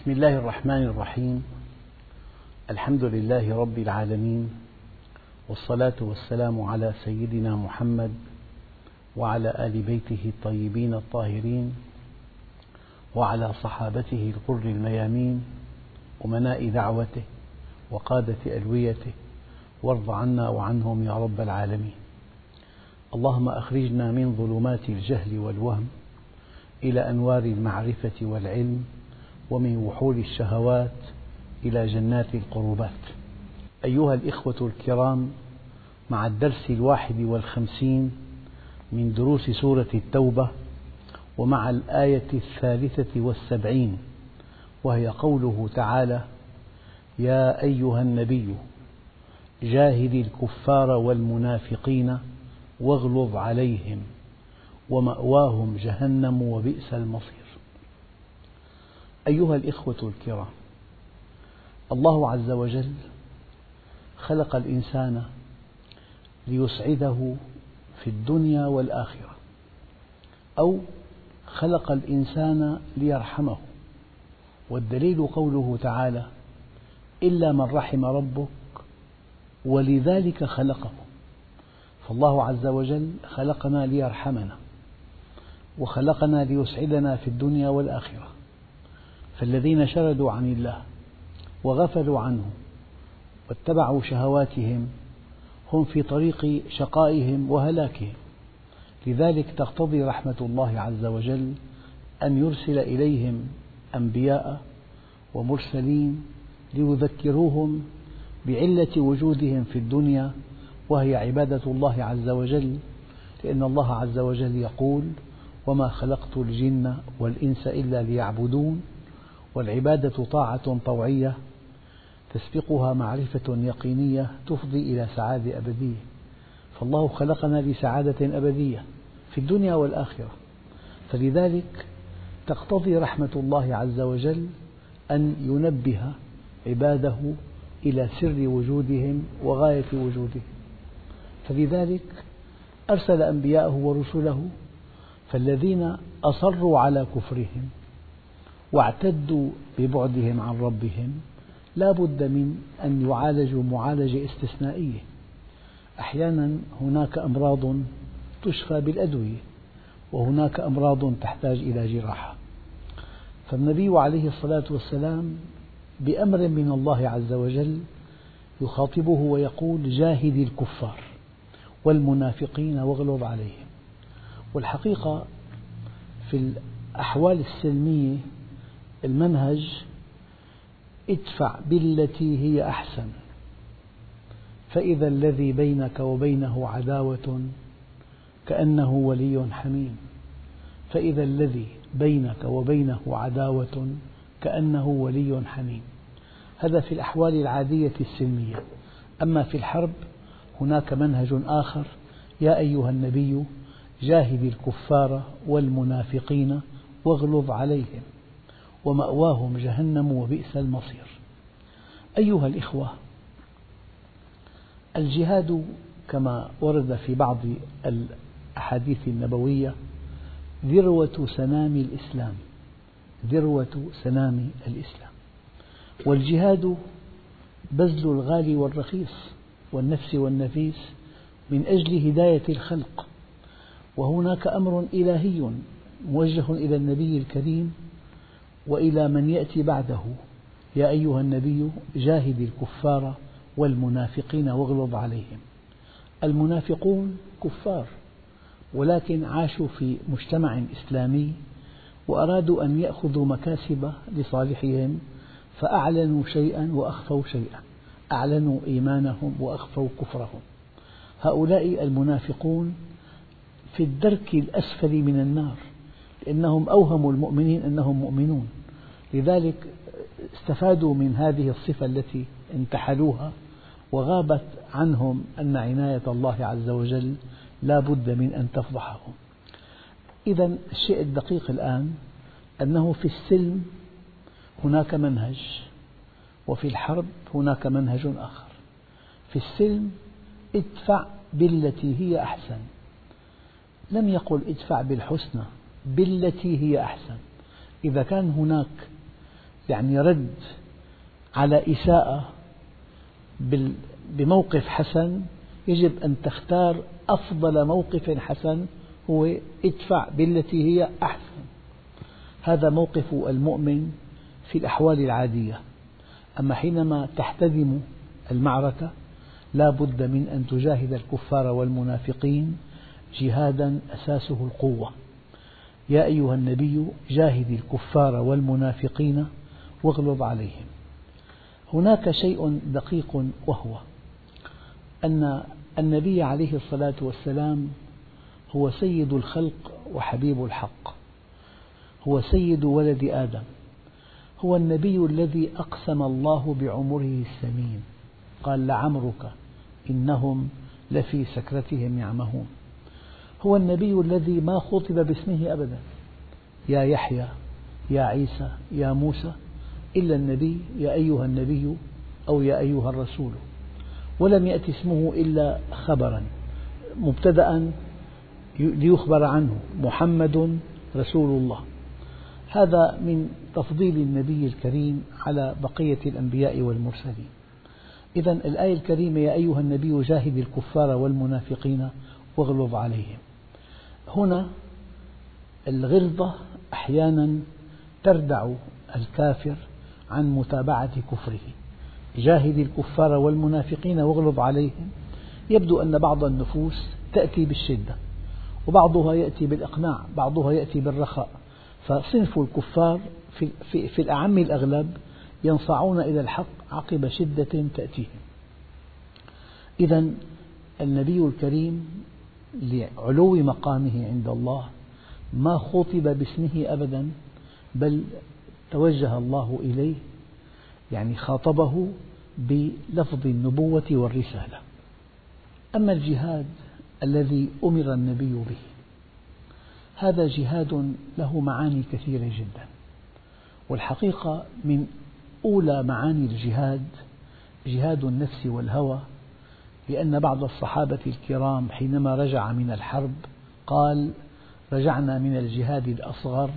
بسم الله الرحمن الرحيم. الحمد لله رب العالمين والصلاة والسلام على سيدنا محمد وعلى آل بيته الطيبين الطاهرين وعلى صحابته الغر الميامين أمناء دعوته وقادة ألويته وارض عنا وعنهم يا رب العالمين. اللهم أخرجنا من ظلمات الجهل والوهم إلى أنوار المعرفة والعلم ومن وحول الشهوات إلى جنات القربات. أيها الإخوة الكرام مع الدرس الواحد والخمسين من دروس سورة التوبة ومع الآية الثالثة والسبعين وهي قوله تعالى يا أيها النبي جاهد الكفار والمنافقين واغلظ عليهم ومأواهم جهنم وبئس المصير. أيها الإخوة الكرام الله عز وجل خلق الإنسان ليسعده في الدنيا والآخرة أو خلق الإنسان ليرحمه والدليل قوله تعالى إلا من رحم ربك ولذلك خلقه. فالله عز وجل خلقنا ليرحمنا وخلقنا ليسعدنا في الدنيا والآخرة. فالذين شردوا عن الله وغفلوا عنه واتبعوا شهواتهم هم في طريق شقائهم وهلاكهم. لذلك تقتضي رحمة الله عز وجل أن يرسل إليهم أنبياء ومرسلين ليذكروهم بعلة وجودهم في الدنيا وهي عبادة الله عز وجل لأن الله عز وجل يقول وما خلقت الجن والإنس إلا ليعبدون والعبادة طاعة طوعية تسبقها معرفة يقينية تفضي إلى سعادة أبدية. فالله خلقنا لسعادة أبدية في الدنيا والآخرة. فلذلك تقتضي رحمة الله عز وجل أن ينبه عباده إلى سر وجودهم وغاية وجودهم. فلذلك أرسل أنبياءه ورسله فالذين أصروا على كفرهم واعتدوا ببعدهم عن ربهم لا بد من أن يعالجوا معالجة استثنائية. أحيانا هناك أمراض تشفى بالأدوية وهناك أمراض تحتاج إلى جراحة. فالنبي عليه الصلاة والسلام بأمر من الله عز وجل يخاطبه ويقول جاهد الكفار والمنافقين واغلظ عليهم. والحقيقة في الأحوال السلمية المنهج ادفع بالتي هي أحسن. فإذا الذي بينك وبينه عداوة كأنه ولي حميم. فإذا الذي بينك وبينه عداوة كأنه ولي حميم. هذا في الأحوال العادية السلمية. أما في الحرب هناك منهج آخر. يا أيها النبي جاهد الكفار والمنافقين واغلظ عليهم. ومأواهم جهنم وبئس المصير. أيها الإخوة الجهاد كما ورد في بعض الأحاديث النبوية ذروة سنام الإسلام ذروة سنام الإسلام. والجهاد بذل الغالي والرخيص والنفس والنفيس من أجل هداية الخلق. وهناك أمر إلهي موجه إلى النبي الكريم وإلى من يأتي بعده. يا أيها النبي جاهد الكفار والمنافقين واغلظ عليهم. المنافقون كفار ولكن عاشوا في مجتمع إسلامي وأرادوا أن يأخذوا مكاسب لصالحهم فأعلنوا شيئا وأخفوا شيئا. أعلنوا إيمانهم وأخفوا كفرهم. هؤلاء المنافقون في الدرك الأسفل من النار لأنهم أوهموا المؤمنين أنهم مؤمنون. لذلك استفادوا من هذه الصفة التي انتحلوها وغابت عنهم أن عناية الله عز وجل لا بد من أن تفضحهم. إذا الشيء الدقيق الآن أنه في السلم هناك منهج وفي الحرب هناك منهج آخر. في السلم ادفع بالتي هي أحسن. لم يقل ادفع بالحسنى بالتي هي أحسن. إذا كان هناك يعني رد على إساءة بموقف حسن يجب أن تختار أفضل موقف حسن هو ادفع بالتي هي أحسن. هذا موقف المؤمن في الأحوال العادية. أما حينما تحتدم المعركة لا بد من أن تجاهد الكفار والمنافقين جهادا أساسه القوة. يا أيها النبي جاهد الكفار والمنافقين واغلظ عليهم. هناك شيء دقيق وهو أن النبي عليه الصلاة والسلام هو سيد الخلق وحبيب الحق. هو سيد ولد آدم. هو النبي الذي أقسم الله بعمره الثمين. قال لعمرك إنهم لفي سكرتهم يعمهون. هو النبي الذي ما خطب باسمه أبدا. يا يحيى يا عيسى يا موسى. إلا النبي يا أيها النبي أو يا أيها الرسول. ولم يأتي اسمه إلا خبرا مبتدأ ليخبر عنه محمد رسول الله. هذا من تفضيل النبي الكريم على بقية الأنبياء والمرسلين. إذا الآية الكريمة يا أيها النبي جاهد الكفار والمنافقين واغلظ عليهم. هنا الغلظة أحيانا تردع الكافر عن متابعة كفره. جاهد الكفار والمنافقين واغلظ عليهم. يبدو أن بعض النفوس تأتي بالشدة وبعضها يأتي بالإقناع بعضها يأتي بالرخاء. فصنف الكفار في, في, في الأعم الأغلب ينصاعون إلى الحق عقب شدة تأتيهم. إذا النبي الكريم لعلو مقامه عند الله ما خطب باسمه أبدا بل توجه الله إليه يعني خاطبه بلفظ النبوة والرسالة. أما الجهاد الذي أمر النبي به هذا جهاد له معاني كثيرة جدا. والحقيقة من أولى معاني الجهاد جهاد النفس والهوى لأن بعض الصحابة الكرام حينما رجع من الحرب قال رجعنا من الجهاد الأصغر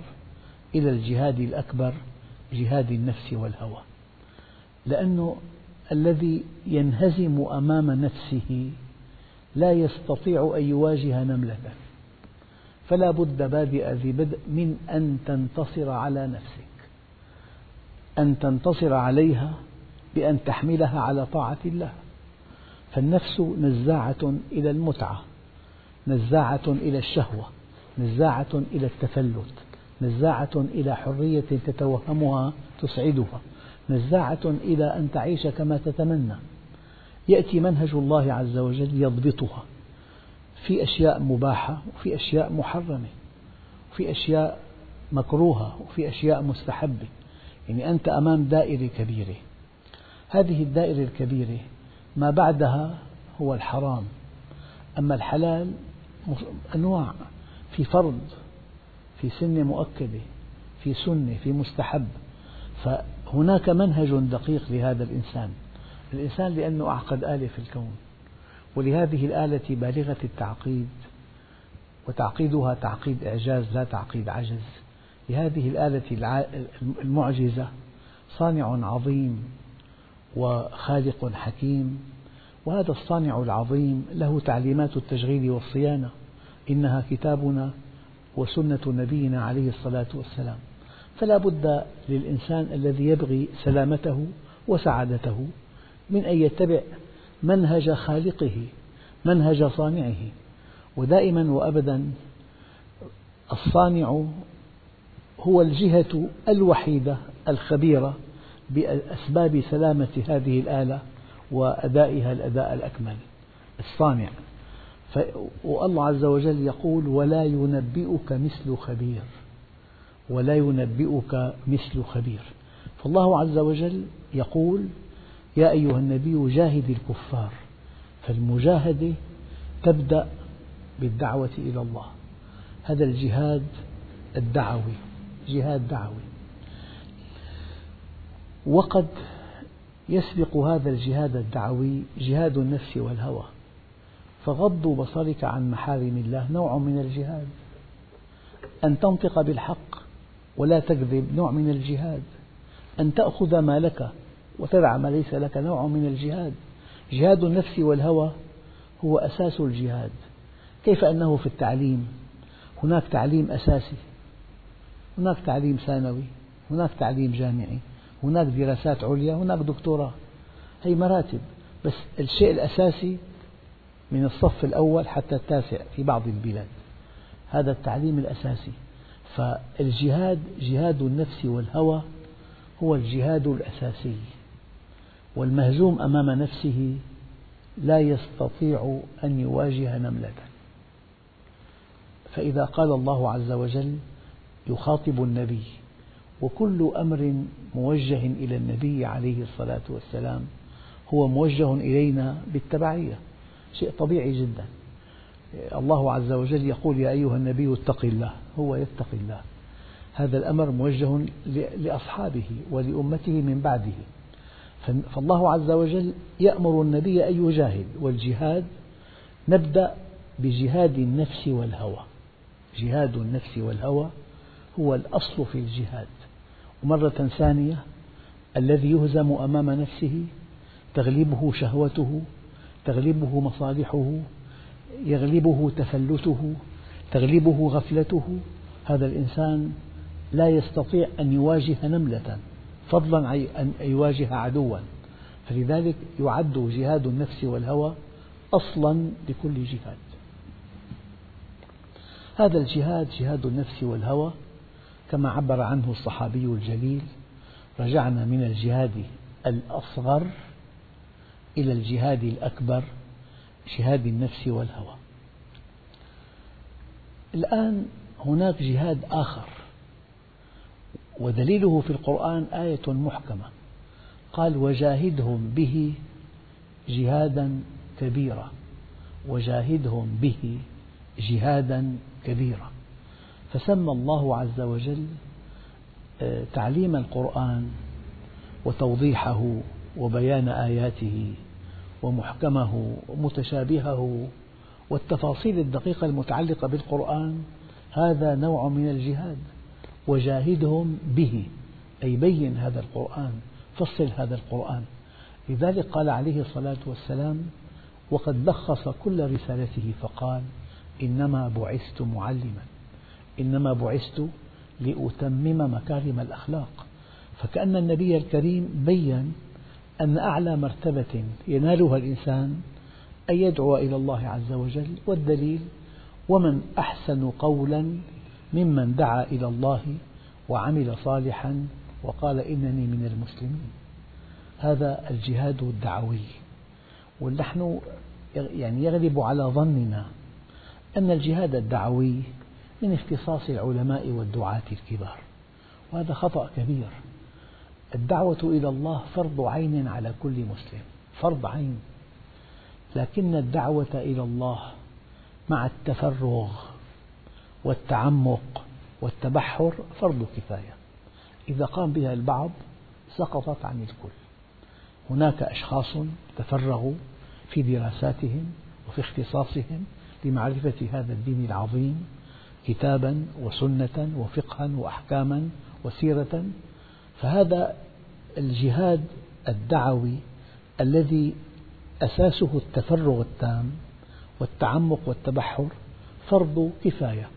إلى الجهاد الأكبر جهاد النفس والهوى. لأنه الذي ينهزم أمام نفسه لا يستطيع أن يواجه نملة. فلا بد بادئ ذي بدء من أن تنتصر على نفسك. أن تنتصر عليها بأن تحملها على طاعة الله. فالنفس نزاعة إلى المتعة نزاعة إلى الشهوة نزاعة إلى التفلت. نزاعة إلى حرية تتوهمها تسعدها نزاعة إلى أن تعيش كما تتمنى. يأتي منهج الله عز وجل يضبطها. في أشياء مباحة وفي أشياء محرمة وفي أشياء مكروهة وفي أشياء مستحبة. يعني أنت أمام دائرة كبيرة. هذه الدائرة الكبيرة ما بعدها هو الحرام. أما الحلال أنواع في فرض في سنة مؤكدة في سنة في مستحب. فهناك منهج دقيق لهذا الإنسان. الإنسان لأنه أعقد آلة في الكون. ولهذه الآلة بالغة التعقيد وتعقيدها تعقيد إعجاز لا تعقيد عجز. لهذه الآلة المعجزة صانع عظيم وخالق حكيم. وهذا الصانع العظيم له تعليمات التشغيل والصيانة. إنها كتابنا وسنة نبينا عليه الصلاة والسلام. فلا بد للإنسان الذي يبغي سلامته وسعادته من أن يتبع منهج خالقه منهج صانعه. ودائما وأبدا الصانع هو الجهة الوحيدة الخبيرة بأسباب سلامة هذه الآلة وأدائها الأداء الأكمل الصانع. والله عز وجل يقول ولا ينبئك مثل خبير ولا ينبئك مثل خبير. فالله عز وجل يقول يا أيها النبي جاهد الكفار فالمجاهدة تبدأ بالدعوة إلى الله. هذا الجهاد الدعوي جهاد دعوي. وقد يسبق هذا الجهاد الدعوي جهاد النفس والهوى. فغض بصرك عن محارم الله نوع من الجهاد. أن تنطق بالحق ولا تكذب نوع من الجهاد. أن تأخذ ما لك وتدع ما ليس لك نوع من الجهاد. جهاد النفس والهوى هو أساس الجهاد. كيف أنه في التعليم؟ هناك تعليم أساسي هناك تعليم ثانوي هناك تعليم جامعي هناك دراسات عليا هناك دكتوراه. هي مراتب. بس الشيء الأساسي من الصف الأول حتى التاسع في بعض البلاد. هذا التعليم الأساسي. فالجهاد جهاد النفس والهوى هو الجهاد الأساسي. والمهزوم أمام نفسه لا يستطيع أن يواجه نملة. فإذا قال الله عز وجل يخاطب النبي وكل أمر موجه إلى النبي عليه الصلاة والسلام هو موجه إلينا بالتبعية. شيء طبيعي جدا. الله عز وجل يقول يا أيها النبي اتق الله هو يتقي الله. هذا الأمر موجه لأصحابه ولأمته من بعده. فالله عز وجل يأمر النبي أن يجاهد والجهاد نبدأ بجهاد النفس والهوى. جهاد النفس والهوى هو الأصل في الجهاد. ومرة ثانية الذي يهزم أمام نفسه تغلبه شهوته تغلبه مصالحه يغلبه تفلته تغلبه غفلته. هذا الإنسان لا يستطيع أن يواجه نملة فضلا عن أن يواجه عدوا. فلذلك يعد جهاد النفس والهوى أصلا لكل جهاد. هذا الجهاد جهاد النفس والهوى كما عبر عنه الصحابي الجليل رجعنا من الجهاد الأصغر إلى الجهاد الأكبر جهاد النفس والهوى. الآن هناك جهاد آخر ودليله في القرآن آية محكمة. قال وجاهدهم به جهادا كبيرا وجاهدهم به جهادا كبيرا. فسمى الله عز وجل آه، تعليم القرآن وتوضيحه وبيان آياته ومحكمه ومتشابهه والتفاصيل الدقيقة المتعلقة بالقرآن هذا نوع من الجهاد وجاهدهم به أي بين هذا القرآن فصل هذا القرآن. لذلك قال عليه الصلاة والسلام وقد لخص كل رسالته فقال إنما بعثت معلما إنما بعثت لأتمم مكارم الأخلاق فكأن النبي الكريم بين أن أعلى مرتبة ينالها الإنسان أن يدعو إلى الله عز وجل والدليل ومن أحسن قولا ممن دعا إلى الله وعمل صالحا وقال إنني من المسلمين. هذا الجهاد الدعوي. ونحن يعني يغلب على ظننا أن الجهاد الدعوي من اختصاص العلماء والدعاة الكبار وهذا خطأ كبير. الدعوة إلى الله فرض عين على كل مسلم. فرض عين. لكن الدعوة إلى الله مع التفرغ والتعمق والتبحر فرض كفاية. إذا قام بها البعض سقطت عن الكل. هناك أشخاص تفرغوا في دراساتهم وفي اختصاصهم لمعرفة هذا الدين العظيم كتابا وسنة وفقها وأحكاما وسيرة. فهذا الجهاد الدعوي الذي أساسه التفرغ التام والتعمق والتبحر فرض كفاية.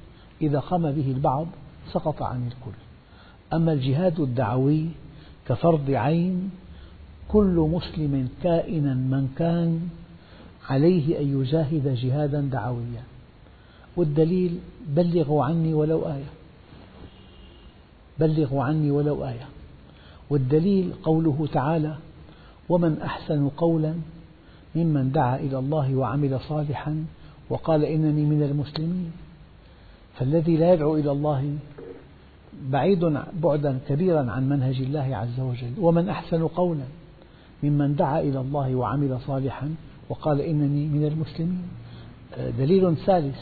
إذا قام به البعض سقط عن الكل. أما الجهاد الدعوي كفرض عين كل مسلم كائنا من كان عليه أن يجاهد جهادا دعويا. والدليل بلغوا عني ولو آية. بلغوا عني ولو آية. والدليل قوله تعالى ومن أحسن قولا ممن دعا إلى الله وعمل صالحا وقال إنني من المسلمين فالذي لا يدعو إلى الله بعيد بعدا كبيرا عن منهج الله عز وجل. ومن أحسن قولا ممن دعا إلى الله وعمل صالحا وقال إنني من المسلمين دليل ثالث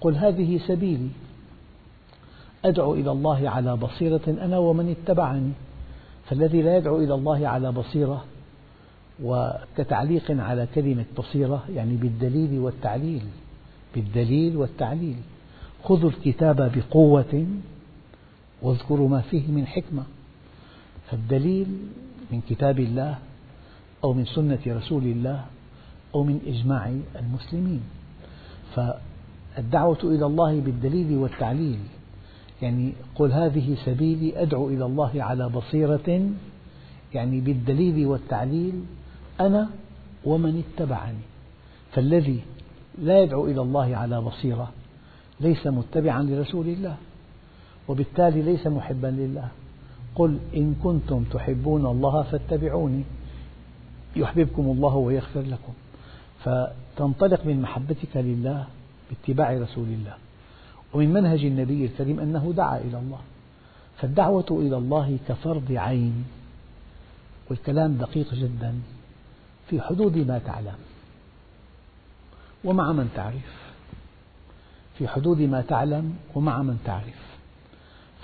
قل هذه سبيلي أدعو إلى الله على بصيرة أنا ومن اتبعني فالذي لا يدعو إلى الله على بصيرة وكتعليق على كلمة بصيرة يعني بالدليل والتعليل بالدليل والتعليل. خذوا الكتاب بقوة واذكروا ما فيه من حكمة. فالدليل من كتاب الله أو من سنة رسول الله أو من إجماع المسلمين. فالدعوة إلى الله بالدليل والتعليل يعني قل هذه سبيلي أدعو إلى الله على بصيرة يعني بالدليل والتعليل أنا ومن اتبعني. فالذي لا يدعو إلى الله على بصيرة ليس متبعا لرسول الله وبالتالي ليس محبا لله. قل إن كنتم تحبون الله فاتبعوني يحببكم الله ويغفر لكم. فتنطلق من محبتك لله باتباع رسول الله. ومن منهج النبي الكريم أنه دعا إلى الله. فالدعوة إلى الله كفرض عين والكلام دقيق جدا في حدود ما تعلم ومع من تعرف. في حدود ما تعلم ومع من تعرف.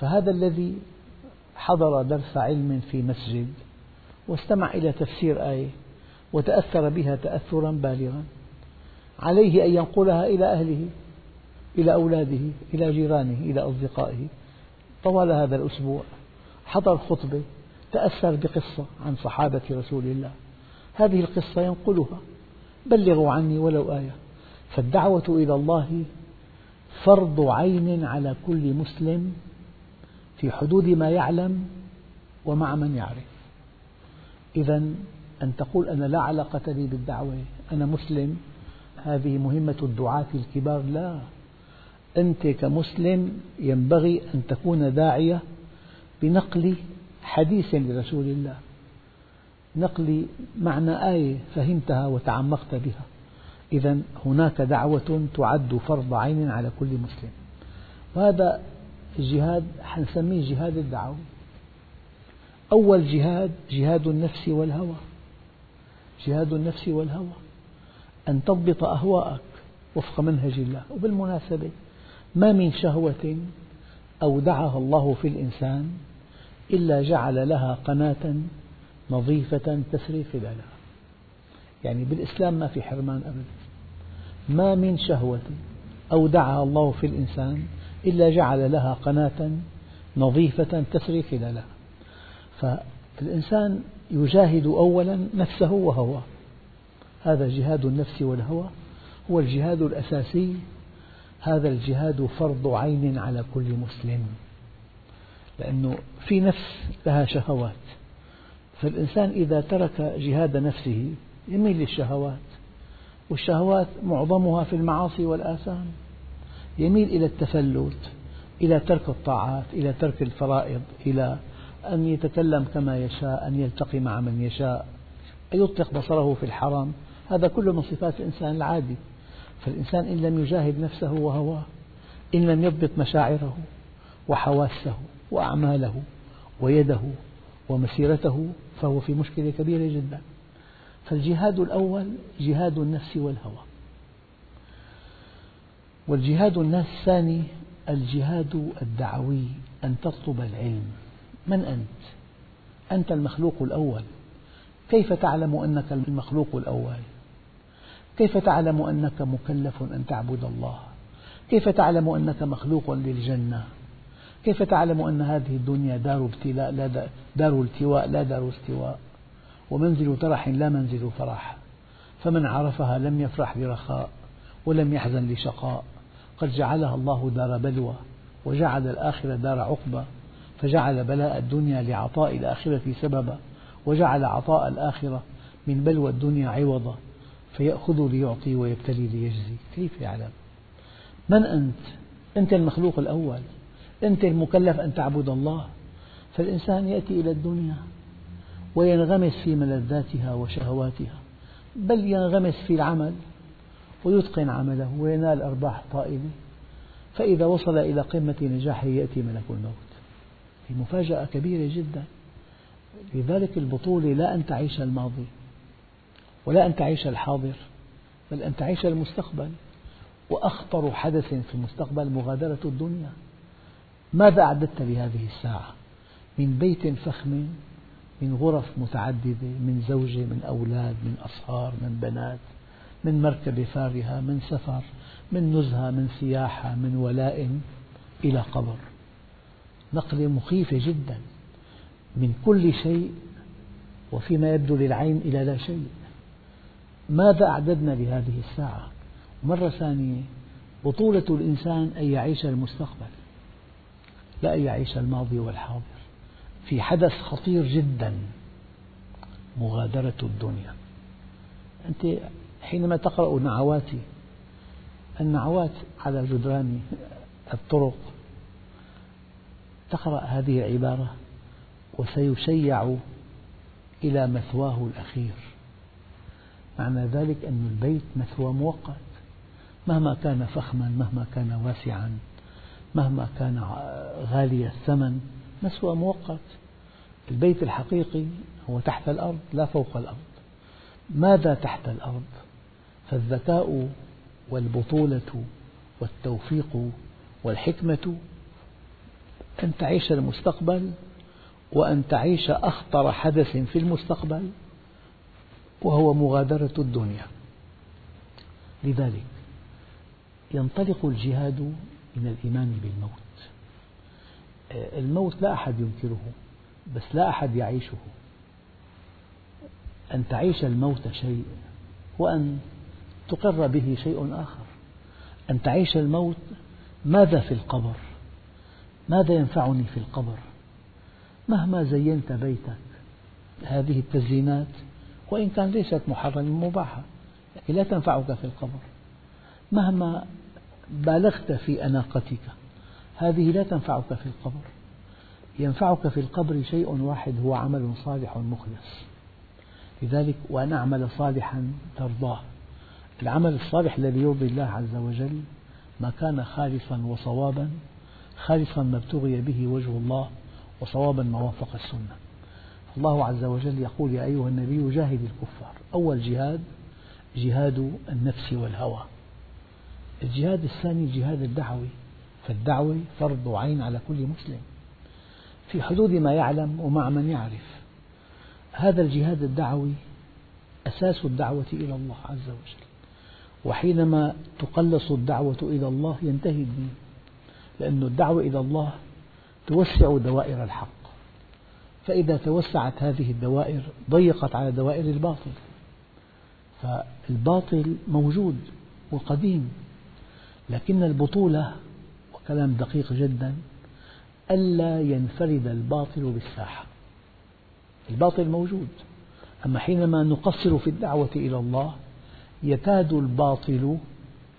فهذا الذي حضر درس علم في مسجد واستمع إلى تفسير آية وتأثر بها تأثرا بالغا عليه أن ينقلها إلى أهله. إلى أولاده إلى جيرانه إلى أصدقائه. طوال هذا الأسبوع حضر خطبة تأثر بقصة عن صحابة رسول الله. هذه القصة ينقلها بلغوا عني ولو آية فالدعوة إلى الله فرض عين على كل مسلم في حدود ما يعلم ومع من يعرف. إذا أن تقول أنا لا علاقة لي بالدعوة أنا مسلم هذه مهمة الدعاة الكبار لا. أنت كمسلم ينبغي أن تكون داعية بنقل حديث لرسول الله. نقل معنى آية فهمتها وتعمقت بها. إذا هناك دعوة تعد فرض عين على كل مسلم. وهذا الجهاد حنسميه جهاد الدعوة. أول جهاد جهاد النفس والهوى. جهاد النفس والهوى. أن تضبط أهواءك وفق منهج الله. وبالمناسبة ما من شهوة أودعها الله في الإنسان إلا جعل لها قناة نظيفة تسري خلالها يعني بالإسلام ما في حرمان أبدا. ما من شهوة أودعها الله في الإنسان إلا جعل لها قناة نظيفة تسري خلالها فالإنسان يجاهد أولا نفسه وهواه هذا جهاد النفس والهوى. هو الجهاد الأساسي هذا الجهاد فرض عين على كل مسلم. لأنه في نفس لها شهوات. فالإنسان إذا ترك جهاد نفسه يميل للشهوات. والشهوات معظمها في المعاصي والآثام. يميل إلى التفلت إلى ترك الطاعات إلى ترك الفرائض إلى أن يتكلم كما يشاء أن يلتقي مع من يشاء أن يطلق بصره في الحرام. هذا كله من صفات الإنسان العادي. فالإنسان إن لم يجاهد نفسه وهواه إن لم يضبط مشاعره وحواسه وأعماله ويده ومسيرته فهو في مشكلة كبيرة جدا فالجهاد الأول جهاد النفس والهوى والجهاد الثاني الجهاد الدعوي أن تطلب العلم من أنت؟ أنت المخلوق الأول كيف تعلم أنك المخلوق الأول؟ كيف تعلم أنك مكلف أن تعبد الله؟ كيف تعلم أنك مخلوق للجنة؟ كيف تعلم أن هذه الدنيا دار ابتلاء لا دار التواء لا دار استواء؟ ومنزل ترح لا منزل فرح. فمن عرفها لم يفرح لرخاء ولم يحزن لشقاء. قد جعلها الله دار بلوى وجعل الآخرة دار عقبى. فجعل بلاء الدنيا لعطاء الآخرة سببا وجعل عطاء الآخرة من بلوى الدنيا عوضا. فيأخذ ليعطي ويبتلي ليجزي. كيف يعلم؟ من أنت؟ أنت المخلوق الأول. أنت المكلف أن تعبد الله. فالإنسان يأتي إلى الدنيا وينغمس في ملذاتها وشهواتها بل ينغمس في العمل ويتقن عمله وينال أرباح طائلة. فإذا وصل إلى قمة نجاحه يأتي ملك الموت. هي مفاجأة كبيرة جدا. لذلك البطولة لا أن تعيش الماضي. ولا أن تعيش الحاضر بل أن تعيش المستقبل. وأخطر حدث في المستقبل مغادرة الدنيا. ماذا أعددت لهذه الساعة؟ من بيت فخم من غرف متعددة من زوجة من أولاد من أصهار من بنات من مركبة فارهة من سفر من نزهة من سياحة من ولاء إلى قبر. نقلة مخيفة جدا من كل شيء وفيما يبدو للعين إلى لا شيء. ماذا أعددنا لهذه الساعة؟ مرة ثانية بطولة الإنسان أن يعيش المستقبل لا أن يعيش الماضي والحاضر. في حدث خطير جدا مغادرة الدنيا. أنت حينما تقرأ نعواتي النعوات على جدران الطرق تقرأ هذه العبارة وسيشيع إلى مثواه الأخير. معنى ذلك أن البيت مثوى مؤقت. مهما كان فخما مهما كان واسعا مهما كان غالي الثمن مثوى مؤقت. البيت الحقيقي هو تحت الأرض لا فوق الأرض. ماذا تحت الأرض؟ فالذكاء والبطولة والتوفيق والحكمة أن تعيش المستقبل وأن تعيش أخطر حدث في المستقبل. وهو مغادرة الدنيا. لذلك ينطلق الجهاد من الإيمان بالموت. الموت لا أحد ينكره بس لا أحد يعيشه. أن تعيش الموت شيء وأن تقر به شيء آخر. أن تعيش الموت ماذا في القبر؟ ماذا ينفعني في القبر؟ مهما زينت بيتك هذه التزيينات وإن كان ليست محرمة مباحة. لا تنفعك في القبر. مهما بالغت في أناقتك هذه لا تنفعك في القبر. ينفعك في القبر شيء واحد هو عمل صالح مخلص. لذلك وأن أعمل صالحا ترضاه. العمل الصالح الذي يرضي الله عز وجل ما كان خالصا وصوابا خالصا ما ابتغي به وجه الله وصوابا ما وافق السنة. الله عز وجل يقول يا أيها النبي جاهد الكفار. أول جهاد جهاد النفس والهوى. الجهاد الثاني الجهاد الدعوي فالدعوة فرض عين على كل مسلم. في حدود ما يعلم ومع من يعرف. هذا الجهاد الدعوي أساس الدعوة إلى الله عز وجل. وحينما تقلص الدعوة إلى الله ينتهي الدين. لأن الدعوة إلى الله توسع دوائر الحق. فإذا توسعت هذه الدوائر ضيقت على دوائر الباطل. فالباطل موجود وقديم لكن البطولة وكلام دقيق جدا ألا ينفرد الباطل بالساحة. الباطل موجود أما حينما نقصر في الدعوة إلى الله يكاد الباطل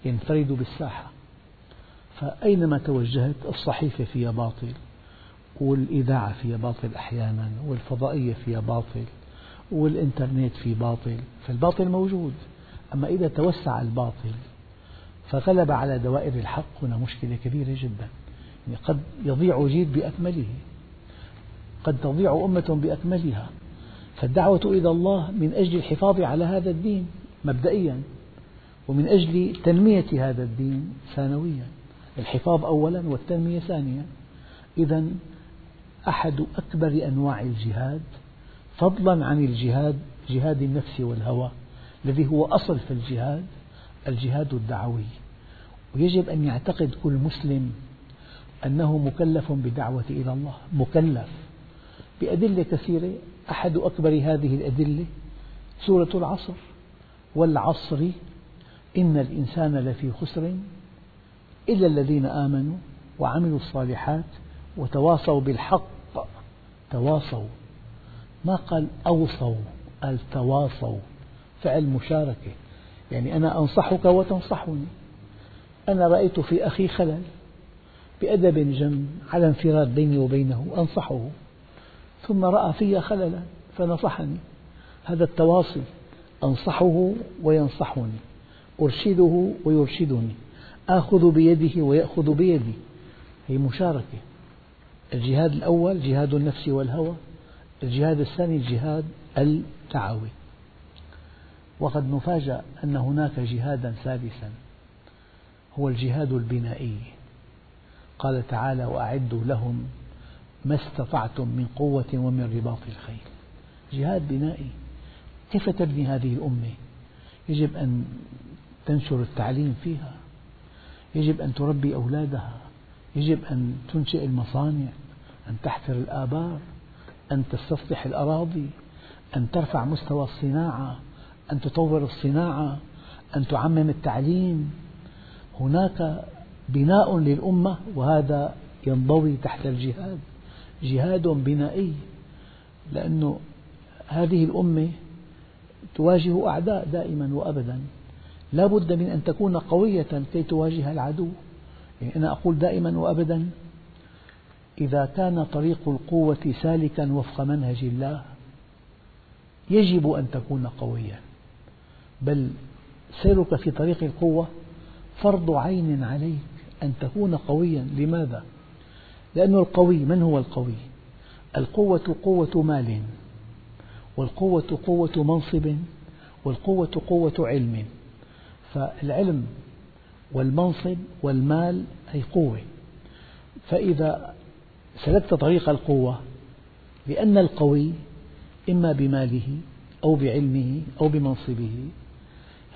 ينفرد بالساحة. فأينما توجهت الصحيفة فيها باطل؟ والإذاعة فيها باطل أحيانا والفضائية فيها باطل والإنترنت فيه باطل فالباطل موجود. أما إذا توسع الباطل فغلب على دوائر الحق هنا مشكلة كبيرة جدا. يعني قد يضيع جيل بأكمله قد تضيع أمة بأكملها. فالدعوة إلى الله من أجل الحفاظ على هذا الدين مبدئيا ومن أجل تنمية هذا الدين ثانويا. الحفاظ أولا والتنمية ثانيا. إذا أحد أكبر أنواع الجهاد فضلا عن الجهاد جهاد النفس والهوى الذي هو أصل في الجهاد الجهاد الدعوي. ويجب أن يعتقد كل مسلم أنه مكلف بالدعوة إلى الله مكلف بأدلة كثيرة. أحد أكبر هذه الأدلة سورة العصر. والعصر إن الإنسان لفي خسر إلا الذين آمنوا وعملوا الصالحات وتواصوا بالحق تواصوا. ما قال أوصوا قال تواصوا. فعل مشاركة. يعني أنا أنصحك وتنصحني. أنا رأيت في أخي خلل بأدب جم على انفراد بيني وبينه أنصحه. ثم رأى في خللا فنصحني. هذا التواصي أنصحه وينصحني. أرشده ويرشدني. آخذ بيده ويأخذ بيدي. هي مشاركة. الجهاد الأول جهاد النفس والهوى الجهاد الثاني الجهاد الدعوي وقد نفاجأ أن هناك جهادا ثالثا هو الجهاد البنائي. قال تعالى وأعدوا لهم ما استطعتم من قوة ومن رباط الخيل. جهاد بنائي. كيف تبني هذه الأمة؟ يجب أن تنشر التعليم فيها. يجب أن تربي أولادها. يجب أن تنشئ المصانع. أن تحفر الآبار أن تستصلح الأراضي أن ترفع مستوى الصناعة أن تطور الصناعة أن تعمم التعليم. هناك بناء للأمة وهذا ينضوي تحت الجهاد. جهاد بنائي لأن هذه الأمة تواجه أعداء دائما وأبدا. لا بد من أن تكون قوية كي تواجه العدو. يعني أنا أقول دائما وأبدا إذا كان طريق القوة سالكا وفق منهج الله يجب أن تكون قويا بل سيرك في طريق القوة فرض عين عليك أن تكون قويا لماذا؟ لأن القوي من هو القوي؟ القوة قوة مال والقوة قوة منصب والقوة قوة علم فالعلم والمنصب والمال هي قوة فإذا سلكت طريق القوة لأن القوي إما بماله أو بعلمه أو بمنصبه.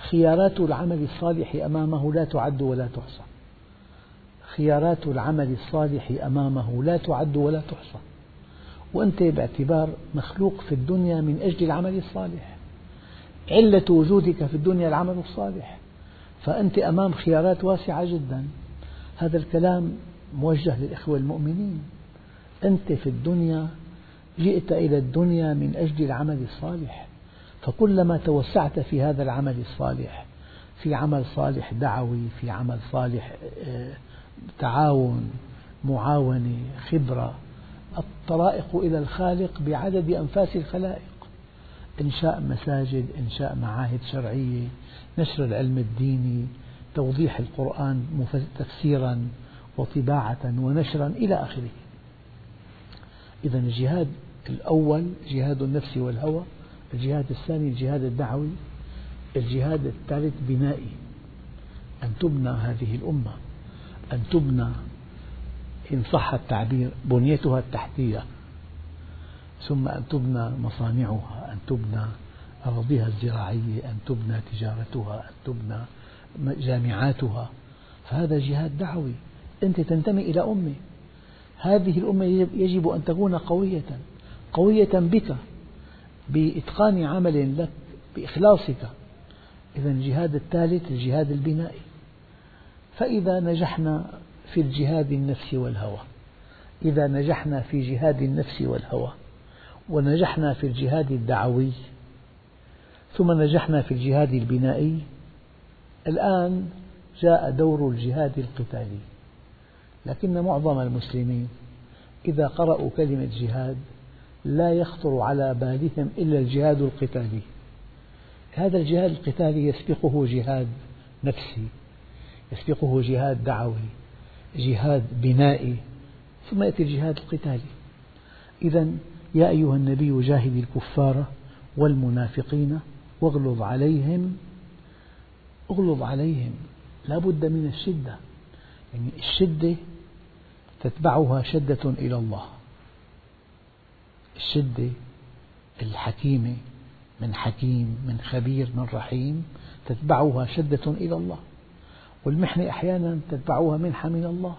خيارات العمل الصالح أمامه لا تعد ولا تحصى. خيارات العمل الصالح أمامه لا تعد ولا تحصى. وأنت باعتبار مخلوق في الدنيا من أجل العمل الصالح. علة وجودك في الدنيا العمل الصالح. فأنت أمام خيارات واسعة جدا. هذا الكلام موجه للإخوة المؤمنين. أنت في الدنيا جئت إلى الدنيا من أجل العمل الصالح. فكلما توسعت في هذا العمل الصالح في عمل صالح دعوي في عمل صالح آه، تعاون معاونة خبرة الطرائق إلى الخالق بعدد أنفاس الخلائق. إنشاء مساجد إنشاء معاهد شرعية نشر العلم الديني توضيح القرآن تفسيرا وطباعة ونشرا إلى آخره. إذا الجهاد الأول جهاد النفس والهوى الجهاد الثاني الجهاد الدعوي الجهاد الثالث بنائي. أن تبنى هذه الأمة أن تبنى إن صح التعبير بنيتها التحتية ثم أن تبنى مصانعها أن تبنى أراضيها الزراعية أن تبنى تجارتها أن تبنى جامعاتها. فهذا جهاد دعوي. أنت تنتمي إلى أمة. هذه الأمة يجب أن تكون قوية قوية بك بإتقان عمل لك بإخلاصك. إذا الجهاد الثالث الجهاد البنائي. فإذا نجحنا في الجهاد النفس والهوى إذا نجحنا في جهاد النفس والهوى ونجحنا في الجهاد الدعوي ثم نجحنا في الجهاد البنائي الآن جاء دور الجهاد القتالي. لكن معظم المسلمين إذا قرأوا كلمة جهاد لا يخطر على بالهم إلا الجهاد القتالي. هذا الجهاد القتالي يسبقه جهاد نفسي يسبقه جهاد دعوي جهاد بنائي ثم يأتي الجهاد القتالي. إذا يا أيها النبي جاهد الكفار والمنافقين واغلظ عليهم اغلظ عليهم لا بد من الشدة. يعني الشدة تتبعها شدة إلى الله. الشدة الحكيمة من حكيم من خبير من رحيم تتبعها شدة إلى الله. والمحنة أحيانا تتبعها منحة من الله.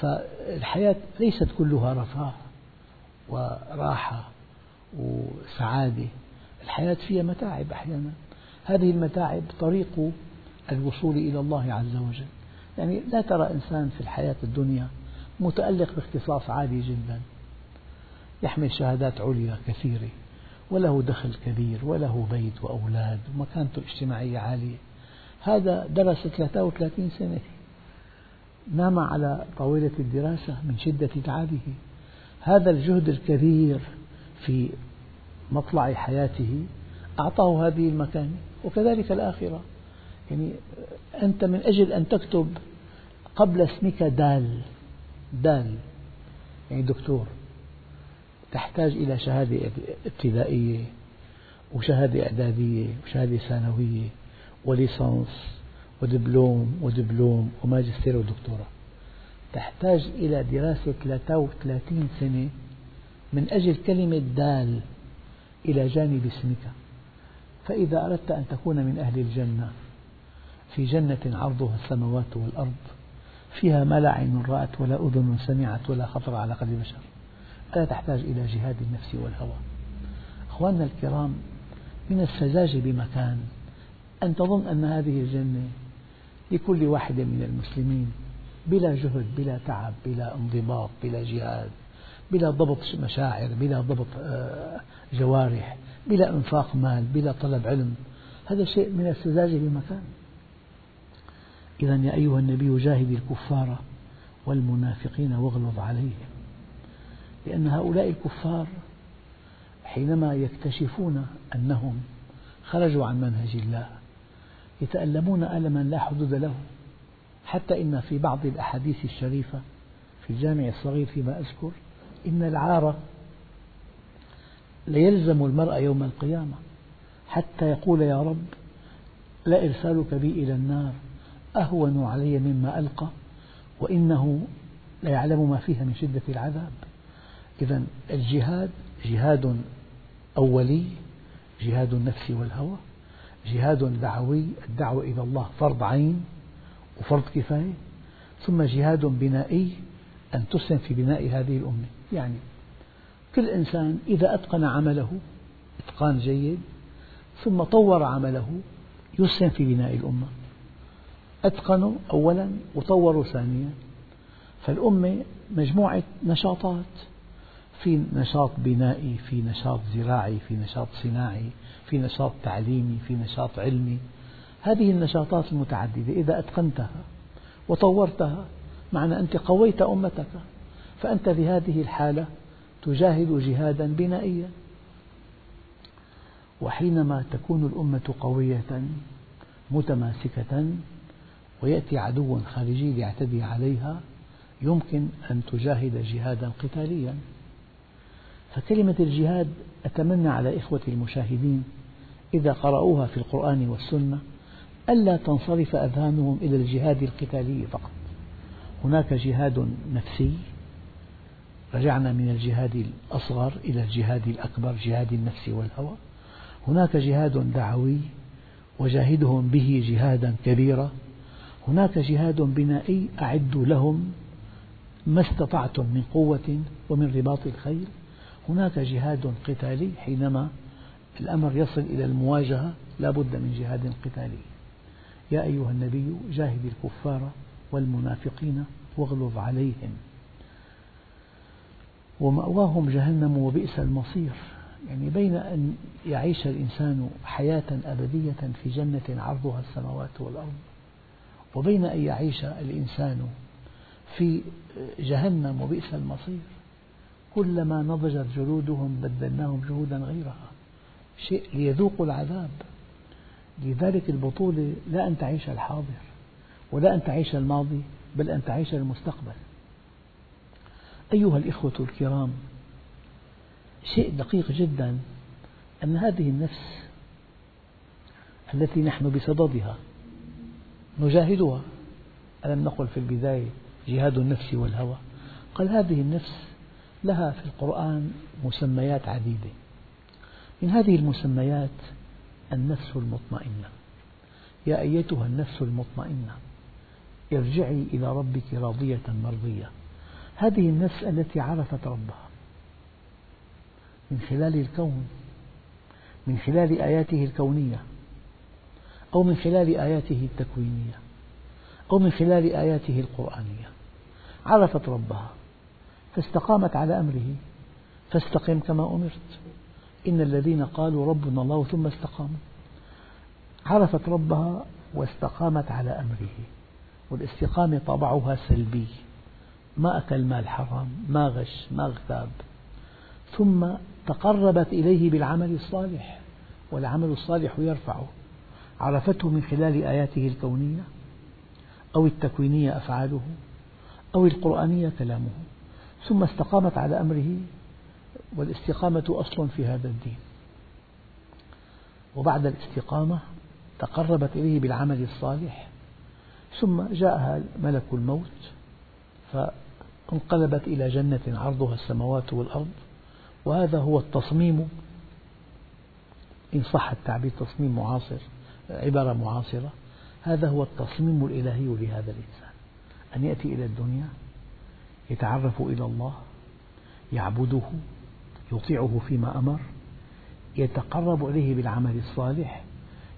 فالحياة ليست كلها رفاه وراحة وسعادة. الحياة فيها متاعب أحيانا. هذه المتاعب طريق الوصول إلى الله عز وجل. يعني لا ترى إنسان في الحياة الدنيا متألق باختصاص عالي جدا. يحمل شهادات عليا كثيرة وله دخل كبير وله بيت وأولاد ومكانته الاجتماعية عالية. هذا درس 33 سنة. نام على طاولة الدراسة من شدة تعبه. هذا الجهد الكبير في مطلع حياته أعطاه هذه المكانة وكذلك الآخرة. يعني أنت من أجل أن تكتب قبل اسمك دال. دال يعني دكتور تحتاج إلى شهادة ابتدائية وشهادة إعدادية وشهادة ثانوية وليسانس ودبلوم ودبلوم وماجستير ودكتوراه. تحتاج إلى دراسة 33 سنة من أجل كلمة دال إلى جانب اسمك فإذا أردت أن تكون من أهل الجنة في جنة عرضها السماوات والأرض فيها ما لا عين رأت ولا أذن سمعت ولا خطر على قلب بشر. ألا تحتاج إلى جهاد النفس والهوى. أخواننا الكرام من السذاجة بمكان أن تظن أن هذه الجنة لكل واحد من المسلمين بلا جهد بلا تعب بلا انضباط بلا جهاد بلا ضبط مشاعر بلا ضبط آه، جوارح بلا إنفاق مال بلا طلب علم. هذا شيء من السذاجة بمكان. إذا يا أيها النبي جاهد الكفار والمنافقين واغلظ عليهم. لأن هؤلاء الكفار حينما يكتشفون أنهم خرجوا عن منهج الله يتألمون ألما لا حدود له. حتى إن في بعض الأحاديث الشريفة في الجامع الصغير فيما أذكر إن العار ليلزم المرء يوم القيامة حتى يقول يا رب لا إرسالك بي إلى النار. أهون علي مما ألقى وإنه ليعلم ما فيها من شدة العذاب. إذا الجهاد جهاد أولي جهاد النفس والهوى جهاد دعوي الدعوة إلى الله فرض عين وفرض كفاية ثم جهاد بنائي أن تسهم في بناء هذه الأمة. يعني كل إنسان إذا أتقن عمله إتقان جيد ثم طور عمله يسهم في بناء الأمة. أتقنوا أولا وطوروا ثانيا. فالأمة مجموعة نشاطات في نشاط بنائي في نشاط زراعي في نشاط صناعي في نشاط تعليمي في نشاط علمي. هذه النشاطات المتعددة إذا أتقنتها وطورتها معنى أنت قويت أمتك. فأنت في هذه الحالة تجاهد جهادا بنائيا. وحينما تكون الأمة قوية متماسكة ويأتي عدو خارجي ليعتدي عليها يمكن أن تجاهد جهادا قتاليا. فكلمة الجهاد أتمنى على إخوتي المشاهدين إذا قرأوها في القرآن والسنة ألا تنصرف أذهانهم إلى الجهاد القتالي فقط. هناك جهاد نفسي رجعنا من الجهاد الأصغر إلى الجهاد الأكبر جهاد النفس والهوى. هناك جهاد دعوي وجاهدهم به جهادا كبيرا هناك جهاد بنائي أعدوا لهم ما استطعتم من قوة ومن رباط الخيل. هناك جهاد قتالي حينما الأمر يصل إلى المواجهة لا بد من جهاد قتالي. يا أيها النبي جاهد الكفار والمنافقين واغلظ عليهم. ومأواهم جهنم وبئس المصير. يعني بين أن يعيش الإنسان حياة أبدية في جنة عرضها السماوات والأرض. وبين أن يعيش الإنسان في جهنم وبئس المصير كلما نضجت جلودهم بدلناهم جلودا غيرها شيء ليذوقوا العذاب. لذلك البطولة لا أن تعيش الحاضر ولا أن تعيش الماضي بل أن تعيش المستقبل. أيها الإخوة الكرام شيء دقيق جدا أن هذه النفس التي نحن بصددها نجاهدها. ألم نقل في البداية جهاد النفس والهوى؟ قال هذه النفس لها في القرآن مسميات عديدة. من هذه المسميات النفس المطمئنة. يا أيتها النفس المطمئنة ارجعي إلى ربك راضية مرضية. هذه النفس التي عرفت ربها. من خلال الكون من خلال آياته الكونية. أو من خلال آياته التكوينية أو من خلال آياته القرآنية. عرفت ربها فاستقامت على أمره. فاستقم كما أمرت. إن الذين قالوا ربنا الله ثم استقاموا. عرفت ربها واستقامت على أمره. والاستقامة طبعها سلبي. ما أكل مال حرام ما غش ما اغتاب. ثم تقربت إليه بالعمل الصالح. والعمل الصالح يرفعه. عرفته من خلال آياته الكونية أو التكوينية أفعاله أو القرآنية كلامه. ثم استقامت على أمره والاستقامة أصل في هذا الدين. وبعد الاستقامة تقربت إليه بالعمل الصالح. ثم جاءها ملك الموت فانقلبت إلى جنة عرضها السماوات والأرض. وهذا هو التصميم إن صح التعبير تصميم معاصر. عبارة معاصرة. هذا هو التصميم الإلهي لهذا الإنسان. أن يأتي إلى الدنيا يتعرف إلى الله يعبده يطيعه فيما أمر يتقرب إليه بالعمل الصالح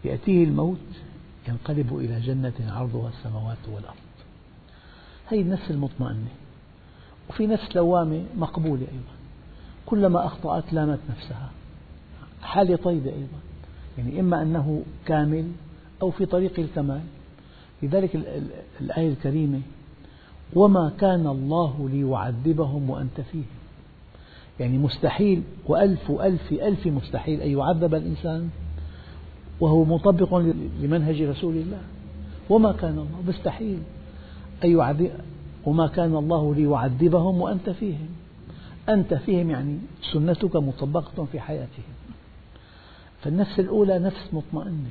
يأتيه الموت ينقلب إلى جنة عرضها السماوات والأرض. هذه النفس المطمئنة. وفي نفس لوامة مقبولة أيضا. كلما أخطأت لامت نفسها. حالة طيبة أيضا. يعني إما أنه كامل أو في طريق الكمال. لذلك الآية الكريمة وما كان الله ليعذبهم وأنت فيهم. يعني مستحيل وألف ألف ألف مستحيل أن يعذب الإنسان وهو مطبق لمنهج رسول الله. وما كان الله مستحيل أن يعذب وما كان الله ليعذبهم وأنت فيهم. أنت فيهم يعني سنتك مطبقة في حياتهم. فالنفس الأولى نفس مطمئنة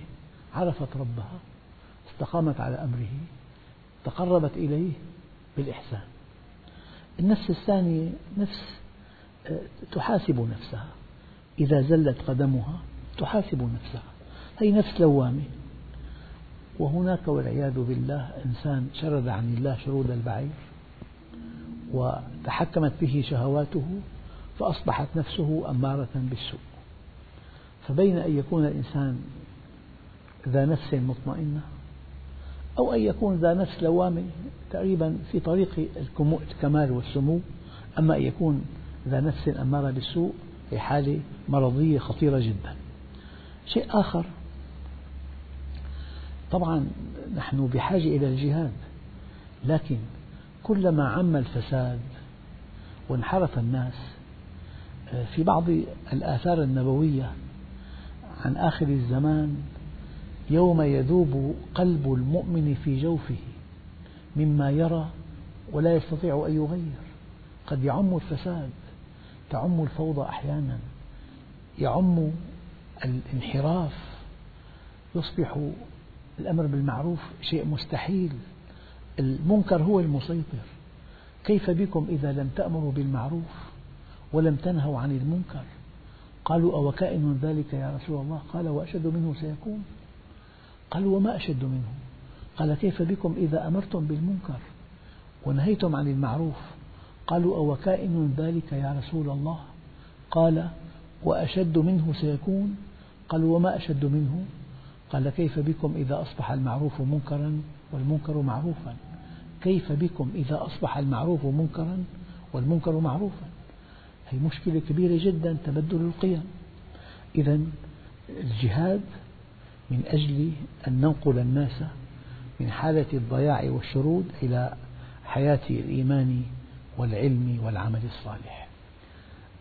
عرفت ربها استقامت على أمره تقربت إليه بالإحسان. النفس الثانية نفس آه، تحاسب نفسها. إذا زلت قدمها تحاسب نفسها. هي نفس لوامة. وهناك والعياذ بالله إنسان شرد عن الله شرود البعير وتحكمت به شهواته فأصبحت نفسه أمارة بالسوء. فبين أن يكون الإنسان ذا نفس مطمئنة أو أن يكون ذا نفس لوامة تقريبا في طريق الكمال والسمو. أما أن يكون ذا نفس أمارة بالسوء هي حالة مرضية خطيرة جدا. شيء آخر طبعا نحن بحاجة إلى الجهاد لكن كلما عم الفساد وانحرف الناس آه، في بعض الآثار النبوية عن آخر الزمان يوم يذوب قلب المؤمن في جوفه مما يرى ولا يستطيع أن يغير. قد يعم الفساد تعم الفوضى أحيانا يعم الانحراف. يصبح الأمر بالمعروف شيء مستحيل. المنكر هو المسيطر. كيف بكم إذا لم تأمروا بالمعروف ولم تنهوا عن المنكر؟ قالوا أو كائن ذلك يا رسول الله؟ قال وأشد منه سيكون. قالوا وما أشد منه؟ قال كيف بكم إذا أمرتم بالمنكر ونهيتم عن المعروف؟ قالوا أو كائن ذلك يا رسول الله؟ قال وأشد منه سيكون. قالوا وما أشد منه؟ قال كيف بكم إذا أصبح المعروف منكرا والمنكر معروفا؟ كيف بكم إذا أصبح المعروف منكرا والمنكر معروفا؟ هي مشكلة كبيرة جدا تبدل القيم. إذا الجهاد من أجل أن ننقل الناس من حالة الضياع والشرود إلى حياة الإيمان والعلم والعمل الصالح.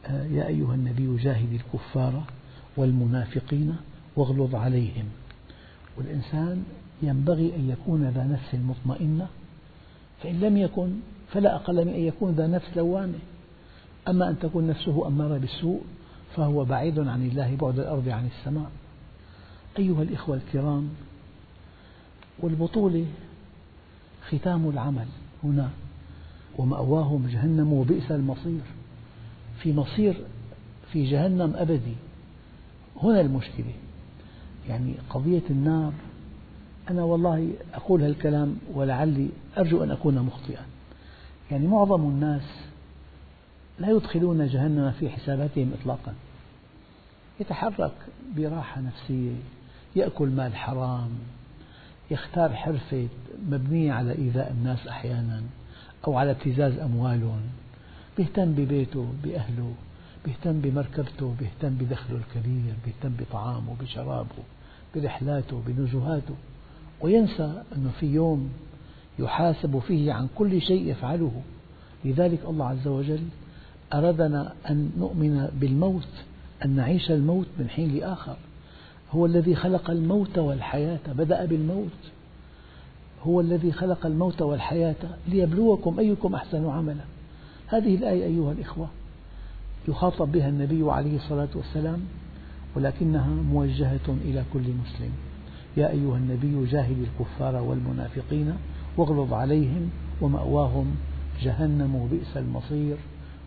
آه، يا أيها النبي جاهد الكفار والمنافقين واغلظ عليهم. والإنسان ينبغي أن يكون ذا نفس مطمئنة فإن لم يكن فلا أقل من أن يكون ذا نفس لوامة. أما أن تكون نفسه أمارة بالسوء فهو بعيد عن الله بعد الأرض عن السماء. أيها الإخوة الكرام والبطولة ختام العمل هنا ومأواهم جهنم وبئس المصير. في مصير في جهنم أبدي. هنا المشكلة. يعني قضية النار أنا والله أقول هالكلام ولعلي أرجو أن أكون مخطئا. يعني معظم الناس لا يدخلون جهنم في حساباتهم إطلاقا. يتحرك براحة نفسية يأكل مال حرام يختار حرفة مبنية على إيذاء الناس أحيانا أو على ابتزاز أموالهم. بيهتم ببيته بأهله بيهتم بمركبته بيهتم بدخله الكبير بيهتم بطعامه بشرابه برحلاته بنزهاته. وينسى أنه في يوم يحاسب فيه عن كل شيء يفعله. لذلك الله عز وجل أرادنا أن نؤمن بالموت أن نعيش الموت من حين لآخر. هو الذي خلق الموت والحياة بدأ بالموت. هو الذي خلق الموت والحياة ليبلوكم أيكم أحسن عملا. هذه الآية أيها الإخوة. يخاطب بها النبي عليه الصلاة والسلام ولكنها موجهة إلى كل مسلم. يا أيها النبي جاهد الكفار والمنافقين واغلظ عليهم ومأواهم جهنم وبئس المصير.